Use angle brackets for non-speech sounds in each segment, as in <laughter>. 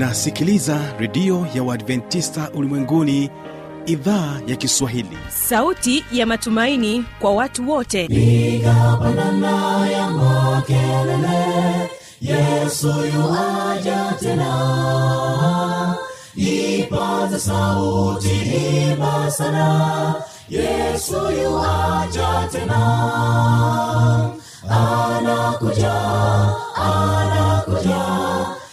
unasikiliza redio ya uadventista ulimwenguni idhaa ya kiswahili. Sauti ya matumaini kwa watu wote. Igapanana ya makelele yesu yuaja tena. Ipata sauti imba sana yesu yuaja tena. Anakuja anakuja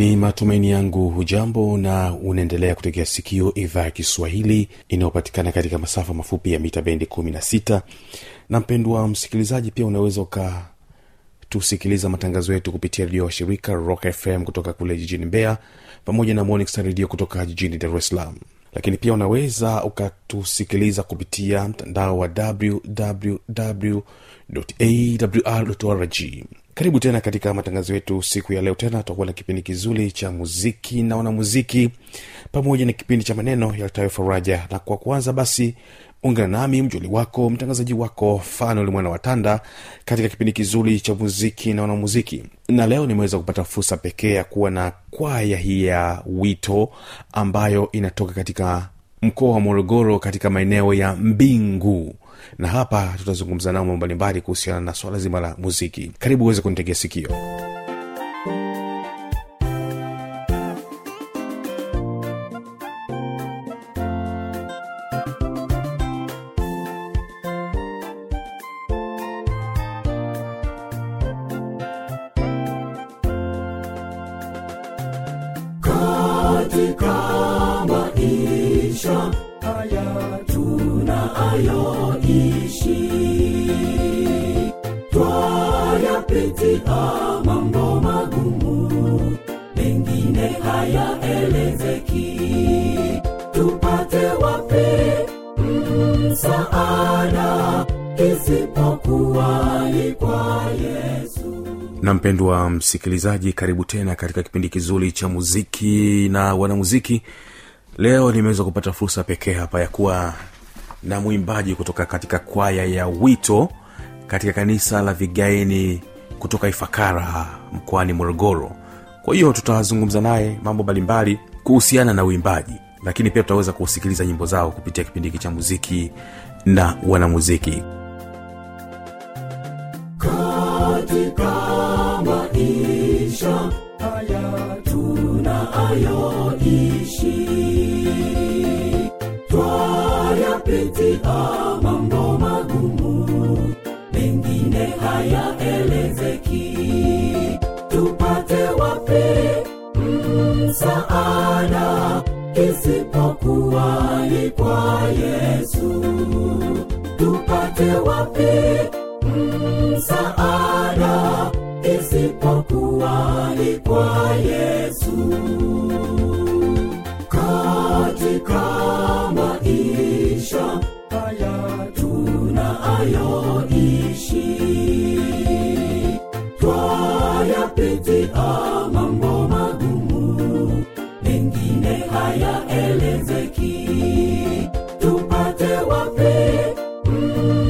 ni matumaini yangu hujambo na unaendelea kutegea sikio idhaa ya kiswahili inayopatikana katika masafa mafupi ya mita bendi 16 na mpendwa msikilizaji pia unaweza ukatusikiliza matangazo yetu kupitia redio wa shirika rock fm kutoka kule jijini mbeya pamoja na Morning redio kutoka jijini dar es salaam. Lakini pia unaweza ukatusikiliza kupitia mtandao wa www awr karibu tena katika matangazo yetu siku ya leo. Tena tutakuwa na kipindi kizuri cha muziki na wanamuziki pamoja na kipindi cha maneno yaltayo faraja. Na kwa kwanza basi ungana nami mjuli wako mtangazaji wako fanuel mwana watanda katika kipindi kizuri cha muziki na wanamuziki. Na leo nimeweza kupata fursa pekee ya kuwa na kwaya hii ya wito ambayo inatoka katika mkoa wa morogoro katika maeneo ya mbingu. Na hapa tutazungumza nao mambo mbalimbali kuhusiana na swala zima la muziki. Karibu uweze kunitegea sikio na mpendwa msikilizaji karibu tena katika kipindi kizuri cha muziki na wanamuziki. Leo nimeweza kupata fursa pekee hapa ya kuwa na mwimbaji kutoka katika kwaya ya wito katika kanisa la vigaeni kutoka ifakara mkoani morogoro. Kwa hiyo tutazungumza naye mambo mbalimbali kuhusiana na uimbaji lakini pia tutaweza kusikiliza nyimbo zao kupitia kipindi hiki cha muziki na wanamuziki twayapitia mambo magumu mengine tupate wapi msaada isipokuwa ni yesu. Tupate wapi msaada isipokuwa ni kwa yesu. Katika maisha tunayoishi. Twayapitia mambo magumu mengine hayaelezeki. Tupate wapi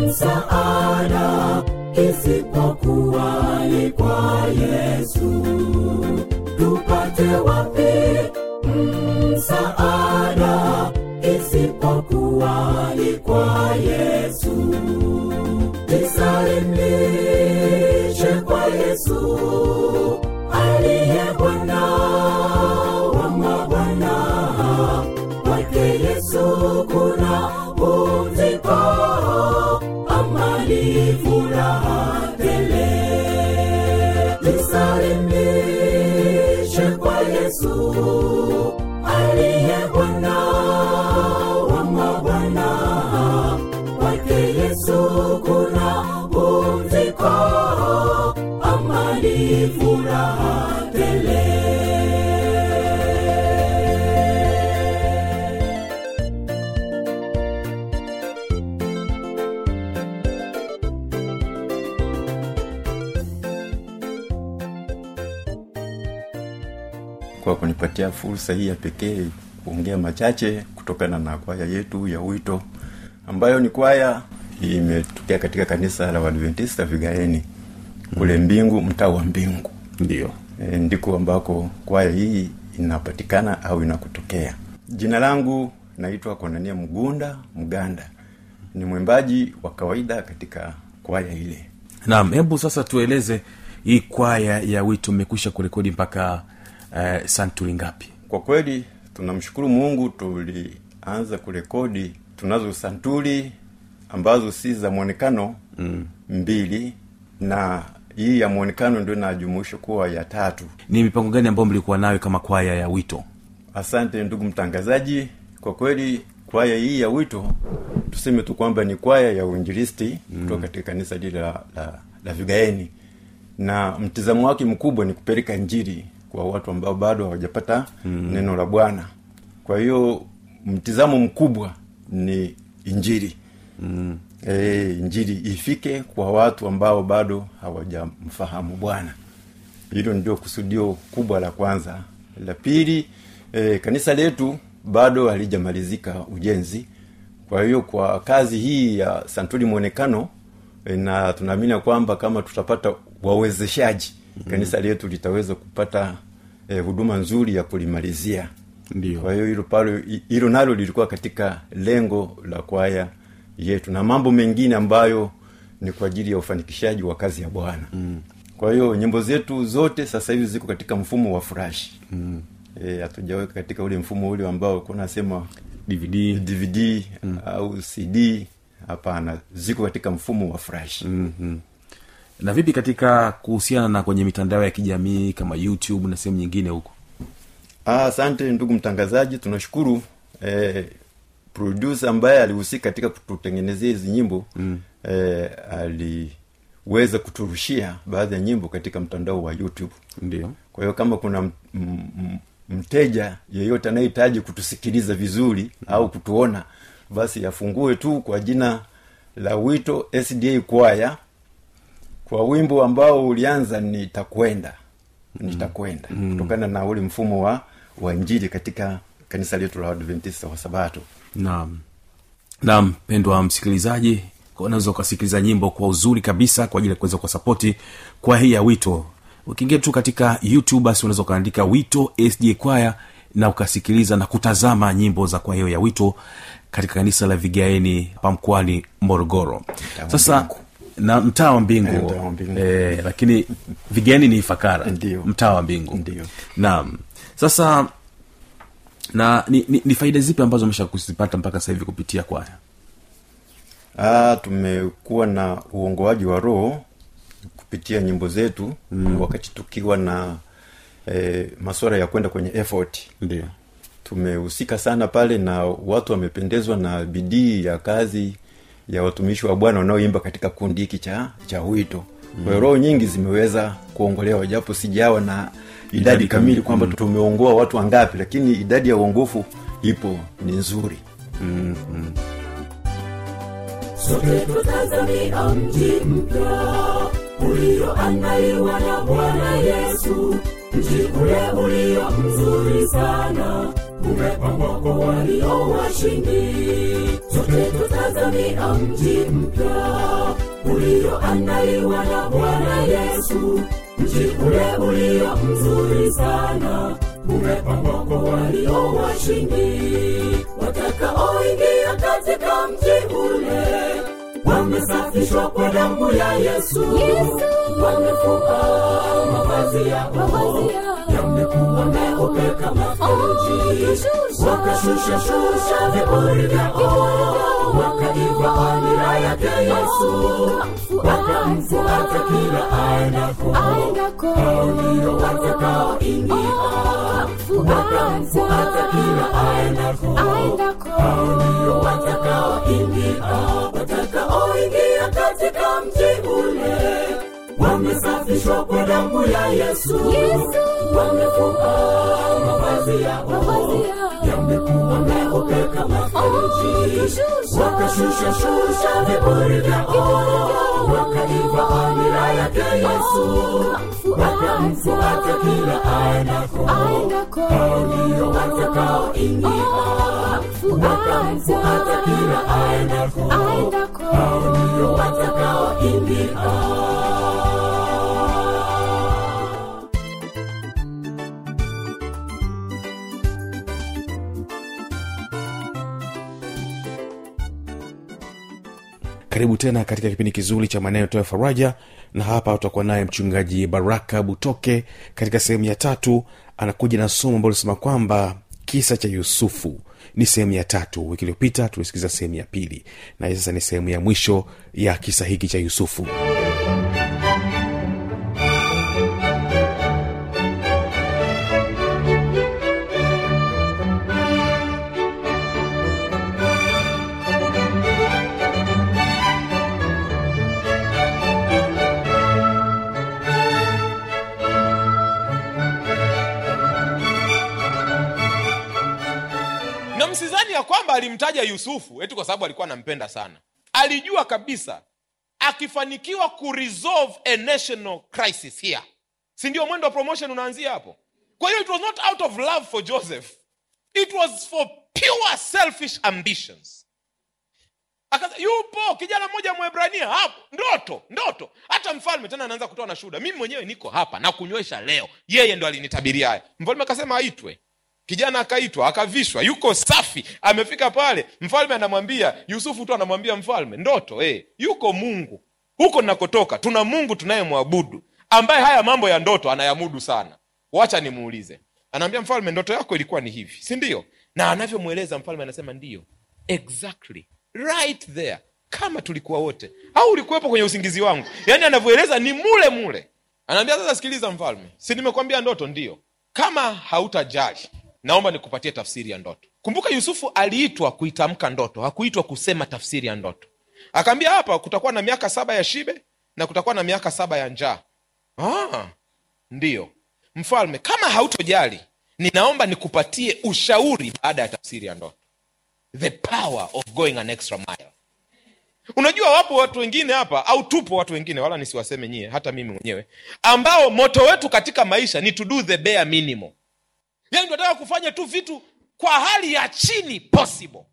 msaada isipokuwa ni kwa yesu. Tupate wapi msaada isipokuwa ni kwa yesu. Tisalimishe kwa yesu aliye fursa hii ya pekee kuongea machache kutokana na kwaya yetu ya wito ambayo ni kwaya imetokea katika kanisa la wadventista Vigaeni kule Mbingu, mtaa wa Mbingu ndio e, ndiko ambako kwaya hii inapatikana au inakutokea. Jina langu naitwa Konania Mgunda Mganda, ni mwimbaji wa kawaida katika kwaya ile. naam hebu sasa tueleze hii kwaya ya wito mmekwisha kurekodi mpaka uh, santuri ngapi Kwa kweli tunamshukuru Mungu, tulianza kurekodi, tunazo santuri ambazo si za mwonekano mm. mbili, na hii ya mwonekano ndio inajumuisha kuwa ya tatu. ni mipango gani ambayo mlikuwa nayo kama kwaya ya wito Asante ndugu mtangazaji, kwa kweli kwaya hii ya wito tuseme tu kwamba ni kwaya ya uinjilisti mm. kutoka katika kanisa lile la, la, la Vigaeni, na mtizamo wake mkubwa ni kupeleka njiri kwa watu ambao bado hawajapata mm. neno la Bwana. Kwa hiyo mtizamo mkubwa ni injili mm. e, injili ifike kwa watu ambao bado hawajamfahamu Bwana. Hilo ndio kusudio kubwa la kwanza. La pili, e, kanisa letu bado halijamalizika ujenzi. Kwa hiyo kwa kazi hii ya santuri mwonekano e, na tunaamini kwamba kama tutapata wawezeshaji kanisa letu litaweza kupata eh, huduma nzuri ya kulimalizia. ndio Kwa hiyo hilo palo hilo nalo lilikuwa katika lengo la kwaya yetu na mambo mengine ambayo ni kwa ajili ya ufanikishaji wa kazi ya Bwana. Mm. Kwa hiyo nyimbo zetu zote sasa hivi ziko katika mfumo wa furashi. Mm. Eh, hatujaweka katika ule mfumo ule ambao kunasema dvd DVD mm. au CD. Hapana, ziko katika mfumo wa furashi. mm-hmm. Na vipi katika kuhusiana na kwenye mitandao ya kijamii kama youtube na sehemu nyingine huko Ah, asante ndugu mtangazaji, tunashukuru eh, producer ambaye alihusika katika kututengenezea hizi nyimbo mm. eh, aliweza kuturushia baadhi ya nyimbo katika mtandao wa YouTube. ndio Kwa hiyo kama kuna m- m- m- mteja yeyote anayehitaji kutusikiliza vizuri mm. au kutuona, basi afungue tu kwa jina la Wito SDA Kwaya kwa wimbo ambao ulianza nitakwenda nitakwenda mm. kutokana na ule mfumo wa wa njili katika kanisa letu la Adventista wa Sabato. naam naam pendwa msikilizaji unaweza ukasikiliza nyimbo kwa uzuri kabisa kwa ajili ya kuweza kuwasapoti kwa hii ya wito ukiingia tu katika youtube basi unaweza ukaandika wito sj kwaya na ukasikiliza na kutazama nyimbo za kwa hiyo ya wito katika kanisa la vigaeni pamkwani morogoro sasa Mbingu. Na mtaa wa mbingu. Eh, eh, lakini vigeni ni ifakara mtaa wa mbingu. Naam. Sasa na ni, ni, ni faida zipi ambazo amesha kuzipata mpaka sasa hivi kupitia kwaya? Ah, tumekuwa na uongoaji wa roho kupitia nyimbo zetu mm. wakati tukiwa na e, masuala ya kwenda kwenye effort. Ndio. Tumehusika sana pale na watu wamependezwa na bidii ya kazi ya watumishi wa bwana wanaoimba katika kundi hiki cha cha wito. Mm. kwa roho nyingi zimeweza kuongolewa japo sijawa na idadi, Idadi kamili kwamba tumeongoa watu wangapi lakini idadi ya uongofu ipo ni nzuri. Sote tutazamia mji mpya ulioandaliwa na bwana yesu mji ule ulio mzuri sana. Umepambwa kwa walio washindi. Sote tutazamia mji mpya ulioandaliwa na bwana yesu. Mji ule ulio mzuri sana. Umepambwa kwa walio washindi. Watakaoingia katika mji ule wamesafishwa kwa damu ya yesu, wamefua mavazi yao. Yamekuwa meupe kama wakashusha shusha viburi vyao wakaiva nira yake yesu. Wakamfuata kila aendako hao watakaoingia wakamfuata kila aendako hao watakaoingia watakaoingia wamesafishwa kwa damu ya yesu, wamefua mavazi yao. Yamekuwa meupe kama theluji wakashusha shusha viburi vyao. Wakaiva nira yake yesu. Wakamfuata kila aendako hao ndio watakaoingia wakamfuata kila aendako hao ndio watakaoingia karibu tena katika kipindi kizuri cha maneno toya faraja na hapa utakuwa naye mchungaji baraka butoke. Katika sehemu ya tatu anakuja na somo ambalo lisema kwamba kisa cha yusufu ni sehemu ya tatu. Wiki iliyopita tulisikiliza sehemu ya pili na sasa ni sehemu ya mwisho ya kisa hiki cha yusufu alimtaja yusufu eti kwa sababu alikuwa anampenda sana. Alijua kabisa akifanikiwa kuresolve a national crisis here. Si ndio mwendo wa promotion unaanzia hapo? Kwa hiyo it was not out of love for joseph. It was for pure selfish ambitions. Akaza, yupo kijana mmoja mwebrania hapo. Ndoto ndoto. Hata mfalme tena anaanza kutoa na shuhuda. Mimi mwenyewe niko hapa na kunywesha leo. Yeye ndo alinitabiria haya. Mfalme akasema aitwe kijana akaitwa akavishwa yuko safi amefika pale mfalme anamwambia yusufu tu anamwambia mfalme ndoto eh, yuko mungu huko nakotoka tuna mungu tunayemwabudu ambaye haya mambo ya ndoto anayamudu sana. Wacha nimuulize. Anaambia mfalme ndoto yako ilikuwa ni hivi si ndio? Na anavyomweleza mfalme anasema ndiyo exactly right there kama tulikuwa wote au ulikuwepo kwenye usingizi wangu. Yaani anavyoeleza ni mule mule. Anaambia sasa sikiliza mfalme si nimekwambia ndoto ndiyo kama hautajali naomba nikupatie tafsiri ya ndoto. Kumbuka yusufu aliitwa kuitamka ndoto hakuitwa kusema tafsiri ya ndoto. Akaambia hapa kutakuwa na miaka saba ya shibe na kutakuwa na miaka saba ya njaa. Ah, ndiyo mfalme kama hautojali ninaomba nikupatie ushauri baada ya tafsiri ya ndoto. The power of going an extra mile. Unajua wapo watu wengine hapa au tupo watu wengine wala nisiwaseme nyie hata mimi mwenyewe ambao moto wetu katika maisha ni to do the bare minimum yani tunataka kufanya tu vitu kwa hali ya chini possible.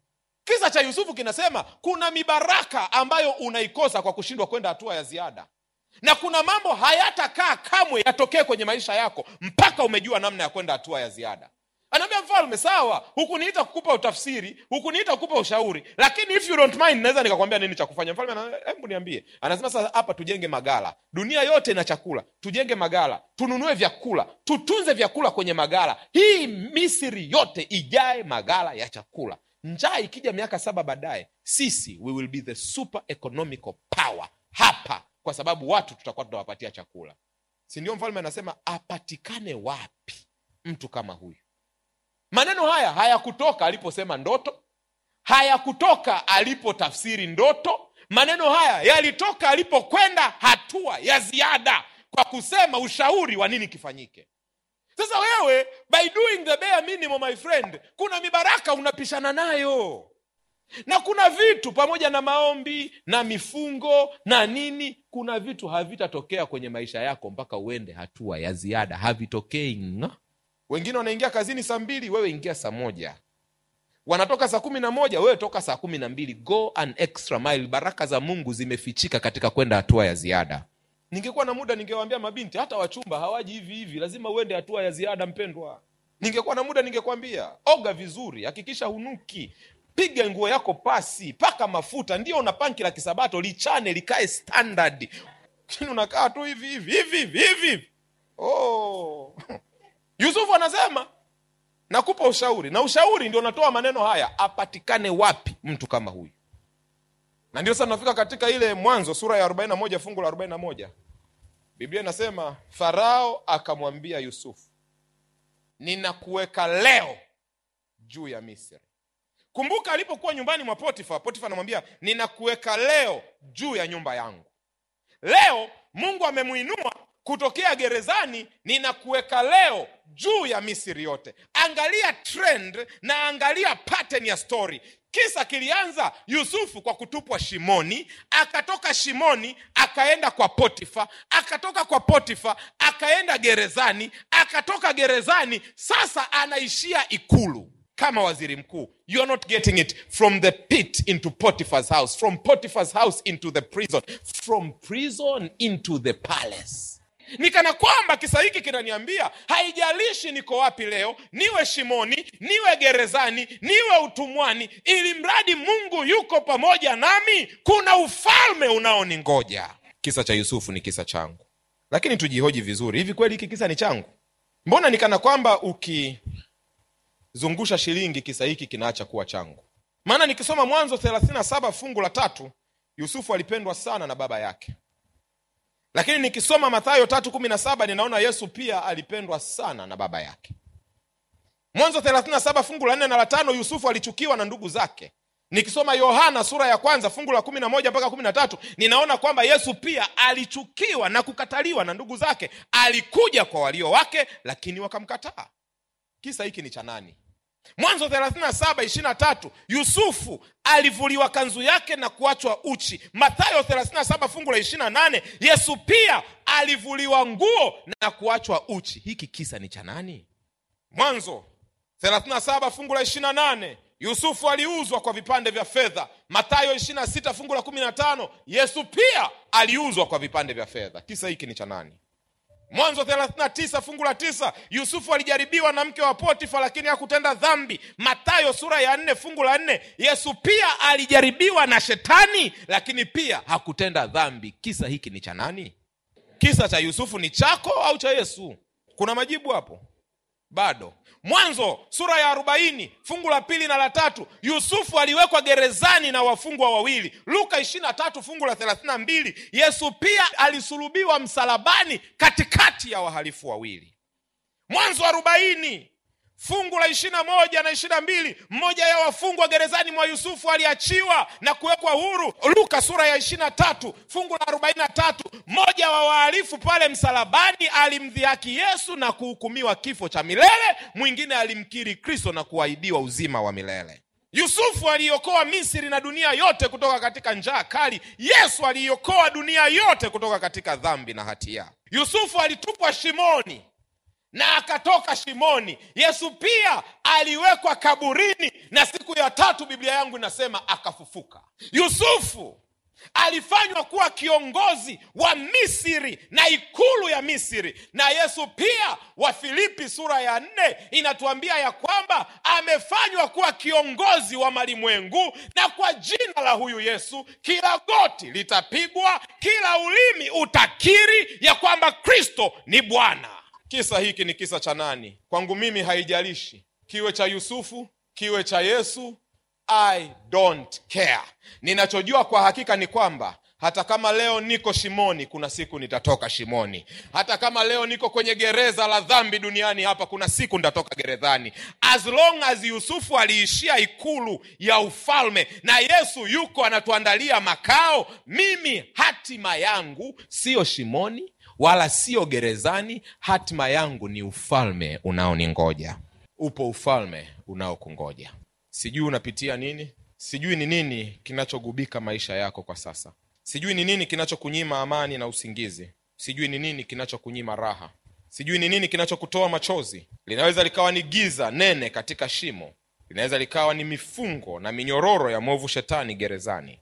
Kisa cha yusufu kinasema kuna mibaraka ambayo unaikosa kwa kushindwa kwenda hatua ya ziada. Na kuna mambo hayatakaa kamwe yatokee kwenye maisha yako mpaka umejua namna ya kwenda hatua ya ziada anaambia mfalme sawa hukuniita kukupa utafsiri hukuniita kukupa ushauri lakini if you don't mind naweza nikakwambia nini cha kufanya. Mfalme hebu niambie. Anasema sasa hapa tujenge magala. Dunia yote ina chakula. Tujenge magala. Tununue vyakula. Tutunze vyakula kwenye magala. Hii misri yote ijae magala ya chakula. Njaa ikija miaka saba baadaye sisi we will be the super economical power hapa kwa sababu watu tutakuwa tunawapatia chakula. Si ndio? Mfalme anasema apatikane wapi mtu kama huyu maneno haya hayakutoka aliposema ndoto hayakutoka alipotafsiri ndoto. Maneno haya yalitoka alipokwenda hatua ya ziada kwa kusema ushauri wa nini kifanyike. Sasa wewe by doing the bare minimum my friend kuna mibaraka unapishana nayo. Na kuna vitu pamoja na maombi na mifungo na nini kuna vitu havitatokea kwenye maisha yako mpaka uende hatua ya ziada. Havitokei nga wengine wanaingia kazini saa mbili wewe ingia saa moja. Wanatoka saa kumi na moja wewe toka saa kumi na mbili. Go an extra mile. Baraka za mungu zimefichika katika kwenda hatua ya ziada. Ningekuwa na muda ningewaambia mabinti hata wachumba hawaji hivi hivi. Lazima uende hatua ya ziada mpendwa. Ningekuwa na muda ningekwambia oga vizuri hakikisha hunuki. Piga nguo yako pasi paka mafuta. Ndio una panki la kisabato lichane likae standard. Unakaa tu hivi hivi hivi hivi. Oh. <laughs> yusufu anasema nakupa ushauri. Na ushauri ndio natoa maneno haya apatikane wapi mtu kama huyu? Na ndio sasa tunafika katika ile mwanzo sura ya 41 fungu la 41 biblia inasema farao akamwambia yusufu ninakuweka leo juu ya misri kumbuka alipokuwa nyumbani mwa potifa potifa anamwambia ninakuweka leo juu ya nyumba yangu. Leo mungu amemwinua kutokea gerezani ninakuweka leo juu ya misri yote. Angalia trend na angalia pattern ya story. Kisa kilianza yusufu kwa kutupwa shimoni akatoka shimoni akaenda kwa potifa akatoka kwa potifa akaenda gerezani akatoka gerezani sasa anaishia ikulu. Kama waziri mkuu you are not getting it from the pit into potiphar's house from potiphar's house into the prison from prison into the palace ni kana kwamba kisa hiki kinaniambia haijalishi niko wapi leo niwe shimoni niwe gerezani niwe utumwani ili mradi mungu yuko pamoja nami kuna ufalme unaoningoja. Kisa cha yusufu ni kisa changu. Lakini tujihoji vizuri hivi kweli hiki kisa ni changu? Mbona nikana kwamba ukizungusha shilingi kisa hiki kinaacha kuwa changu? Maana nikisoma mwanzo 37 fungu la tatu yusufu alipendwa sana na baba yake lakini nikisoma mathayo tatu kumi na saba ninaona yesu pia alipendwa sana na baba yake. Mwanzo 37 fungu la nne na la tano yusufu alichukiwa na ndugu zake. Nikisoma yohana sura ya kwanza fungu la kumi na moja mpaka kumi na tatu ninaona kwamba yesu pia alichukiwa na kukataliwa na ndugu zake. Alikuja kwa walio wake lakini wakamkataa. Kisa hiki ni cha nani mwanzo 37 23 yusufu alivuliwa kanzu yake na kuachwa uchi. Mathayo 37 fungu la 28 yesu pia alivuliwa nguo na kuachwa uchi. Hiki kisa ni cha nani? Mwanzo 37 fungu la 28 yusufu aliuzwa kwa vipande vya fedha. Matayo 26 fungu la 15 yesu pia aliuzwa kwa vipande vya fedha. Kisa hiki ni cha nani mwanzo 39 fungu la tisa yusufu alijaribiwa na mke wa potifa lakini hakutenda dhambi. Matayo sura ya nne fungu la nne yesu pia alijaribiwa na shetani lakini pia hakutenda dhambi. Kisa hiki ni cha nani? Kisa cha yusufu ni chako au cha yesu? Kuna majibu hapo? Bado mwanzo sura ya arobaini fungu la pili na la tatu yusufu aliwekwa gerezani na wafungwa wawili. Luka ishirina tatu fungu la thelathina mbili yesu pia alisulubiwa msalabani katikati ya wahalifu wawili. Mwanzo arobaini fungu la ishirina moja na ishirina mbili mmoja ya wafungwa gerezani mwa yusufu aliachiwa na kuwekwa huru. Luka sura ya ishirina tatu fungu la arobaini tatu mmoja wa wahalifu pale msalabani alimdhihaki yesu na kuhukumiwa kifo cha milele mwingine alimkiri kristo na kuahidiwa uzima wa milele. Yusufu aliiokoa misri na dunia yote kutoka katika njaa kali. Yesu aliiokoa dunia yote kutoka katika dhambi na hatia. Yusufu alitupwa shimoni na akatoka shimoni. Yesu pia aliwekwa kaburini na siku ya tatu biblia yangu inasema akafufuka. Yusufu alifanywa kuwa kiongozi wa misri na ikulu ya misri. Na yesu pia wa filipi sura ya nne inatuambia ya kwamba amefanywa kuwa kiongozi wa malimwengu na kwa jina la huyu yesu kila goti litapigwa kila ulimi utakiri ya kwamba kristo ni bwana kisa hiki ni kisa cha nani? Kwangu mimi haijalishi. Kiwe cha yusufu kiwe cha yesu i don't care. Ninachojua kwa hakika ni kwamba hata kama leo niko shimoni kuna siku nitatoka shimoni. Hata kama leo niko kwenye gereza la dhambi duniani hapa kuna siku nitatoka gerezani. As long as yusufu aliishia ikulu ya ufalme na yesu yuko anatuandalia makao mimi hatima yangu siyo shimoni wala siyo gerezani hatima yangu ni ufalme unaoningoja. Upo ufalme unaokungoja. Sijui unapitia nini? Sijui ni nini kinachogubika maisha yako kwa sasa. Sijui ni nini kinachokunyima amani na usingizi. Sijui ni nini kinachokunyima raha. Sijui ni nini kinachokutoa machozi. Linaweza likawa ni giza nene katika shimo. Linaweza likawa ni mifungo na minyororo ya mwovu shetani gerezani.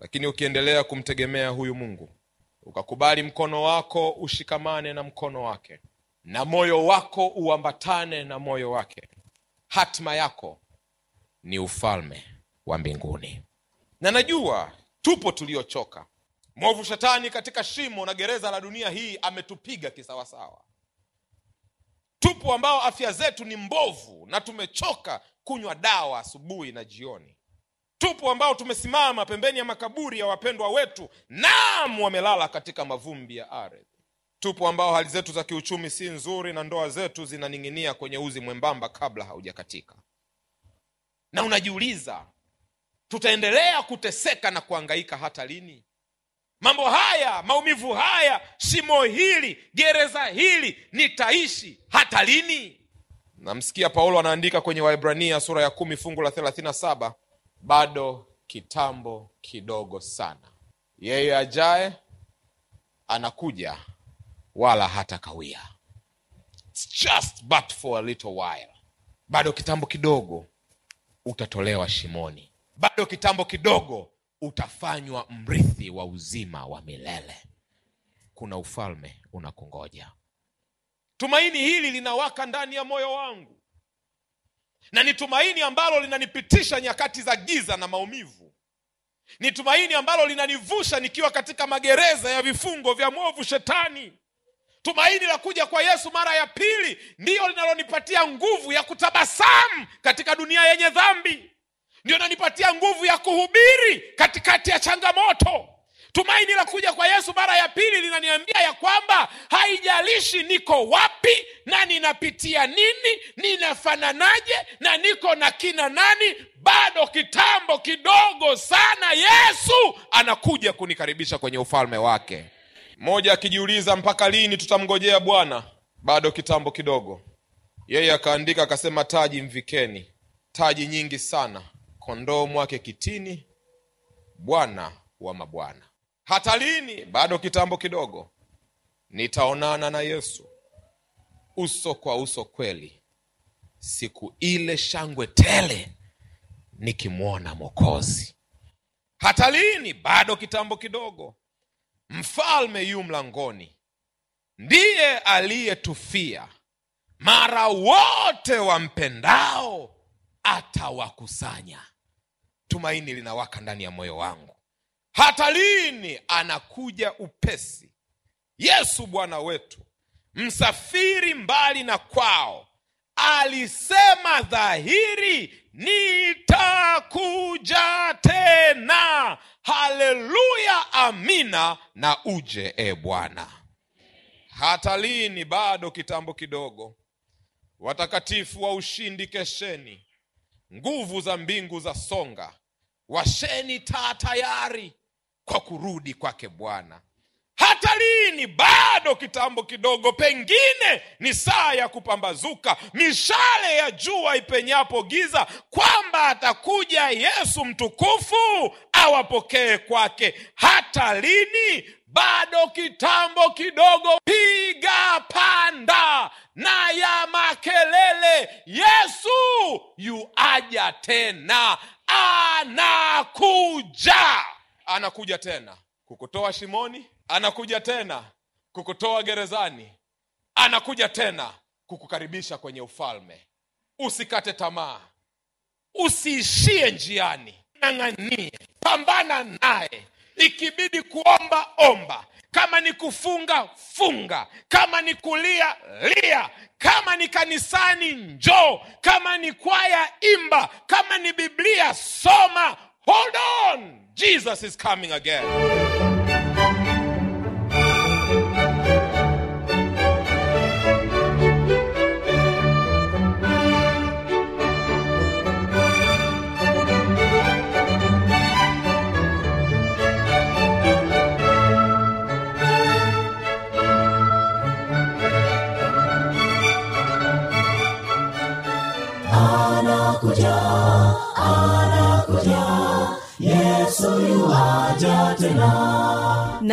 Lakini ukiendelea kumtegemea huyu mungu ukakubali mkono wako ushikamane na mkono wake. Na moyo wako uambatane na moyo wake. Hatima yako ni ufalme wa mbinguni. Na najua tupo tuliochoka. Mwovu shetani katika shimo na gereza la dunia hii ametupiga kisawasawa. Tupo ambao afya zetu ni mbovu na tumechoka kunywa dawa asubuhi na jioni tupo ambao tumesimama pembeni ya makaburi ya wapendwa wetu nam wamelala katika mavumbi ya ardhi. Tupo ambao hali zetu za kiuchumi si nzuri na ndoa zetu zinaning'inia kwenye uzi mwembamba kabla haujakatika. Na unajiuliza tutaendelea kuteseka na kuangaika hata lini? Mambo haya maumivu haya shimo hili gereza hili nitaishi hata lini? Namsikia paulo anaandika kwenye waibrania sura ya kumi fungu la thelathini na saba bado kitambo kidogo sana. Yeye ajaye anakuja wala hata kawia. It's just but for a little while. Bado kitambo kidogo utatolewa shimoni. Bado kitambo kidogo utafanywa mrithi wa uzima wa milele. Kuna ufalme unakungoja. Tumaini hili linawaka ndani ya moyo wangu na ni tumaini ambalo linanipitisha nyakati za giza na maumivu. Ni tumaini ambalo linanivusha nikiwa katika magereza ya vifungo vya mwovu shetani. Tumaini la kuja kwa yesu mara ya pili ndiyo linalonipatia nguvu ya kutabasamu katika dunia yenye dhambi. Ndio inanipatia nguvu ya kuhubiri katikati ya changamoto tumaini la kuja kwa yesu mara ya pili linaniambia ya kwamba haijalishi niko wapi na ninapitia nini ninafananaje na niko na kina nani bado kitambo kidogo sana yesu anakuja kunikaribisha kwenye ufalme wake. Mmoja akijiuliza mpaka lini tutamngojea bwana? Bado kitambo kidogo. Yeye akaandika akasema taji mvikeni taji nyingi sana kondoo mwake kitini bwana wa mabwana hata lini? Bado kitambo kidogo. Nitaonana na yesu. Uso kwa uso kweli. Siku ile shangwe tele nikimwona mokozi hata lini? Bado kitambo kidogo. Mfalme yu mlangoni. Ndiye aliyetufia. Mara wote wampendao atawakusanya. Tumaini linawaka ndani ya moyo wangu hata lini anakuja upesi. Yesu bwana wetu msafiri mbali na kwao alisema dhahiri nitakuja tena. Haleluya amina na uje e bwana. Hata lini bado kitambo kidogo. Watakatifu wa ushindi kesheni nguvu za mbingu za songa washeni taa tayari kwa kurudi kwake bwana. Hata lini? Bado kitambo kidogo pengine ni saa ya kupambazuka mishale ya jua ipenyapo giza kwamba atakuja yesu mtukufu awapokee kwake. Hata lini? Bado kitambo kidogo piga panda na ya makelele yesu yuaja tena anakuja anakuja tena kukutoa shimoni anakuja tena kukutoa gerezani anakuja tena kukukaribisha kwenye ufalme. Usikate tamaa usiishie njiani ng'ang'anie pambana naye. Ikibidi kuomba omba. Kama ni kufunga funga. Kama ni kulia lia. Kama ni kanisani njoo. Kama ni kwaya imba. Kama ni biblia soma hold on. Jesus is coming again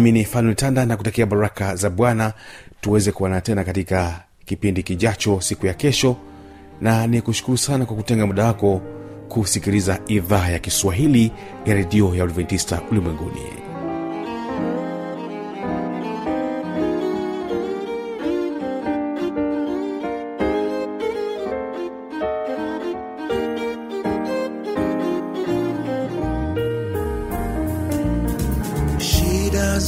mimi ni fanltanda na kutakia baraka za bwana. Tuweze kuana tena katika kipindi kijacho siku ya kesho. Na ni kushukuru sana kwa kutenga muda wako kusikiliza idhaa ya kiswahili ya redio ya adventista ulimwenguni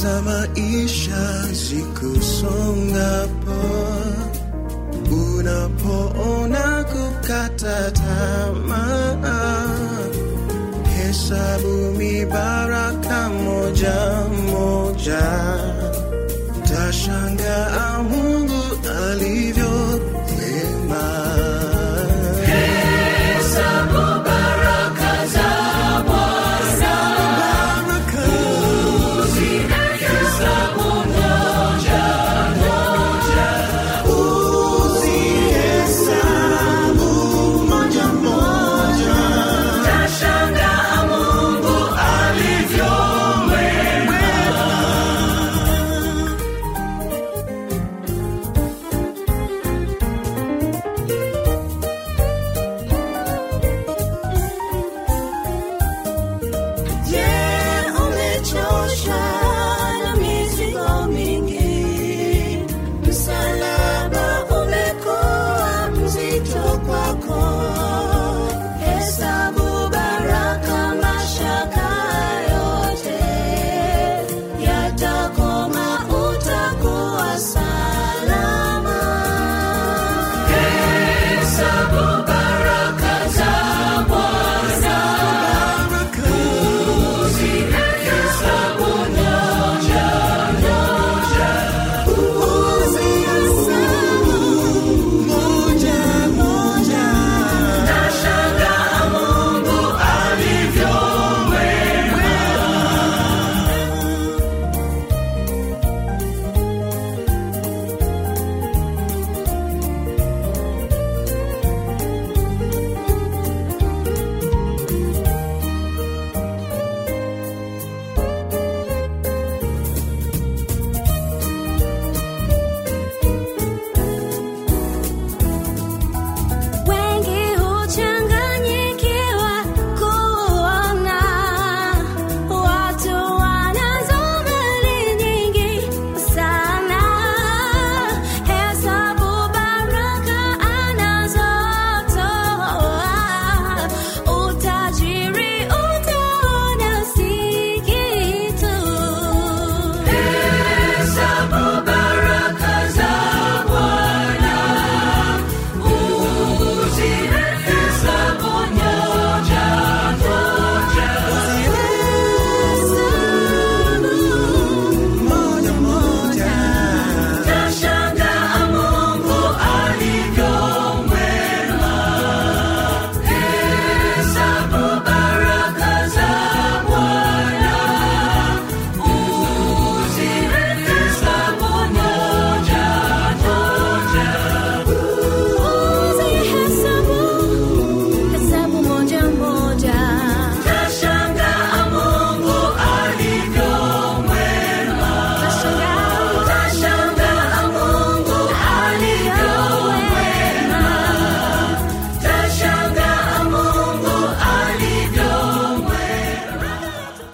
za maisha zikusongapo, unapoona kukata tamaa, hesabu mibaraka moja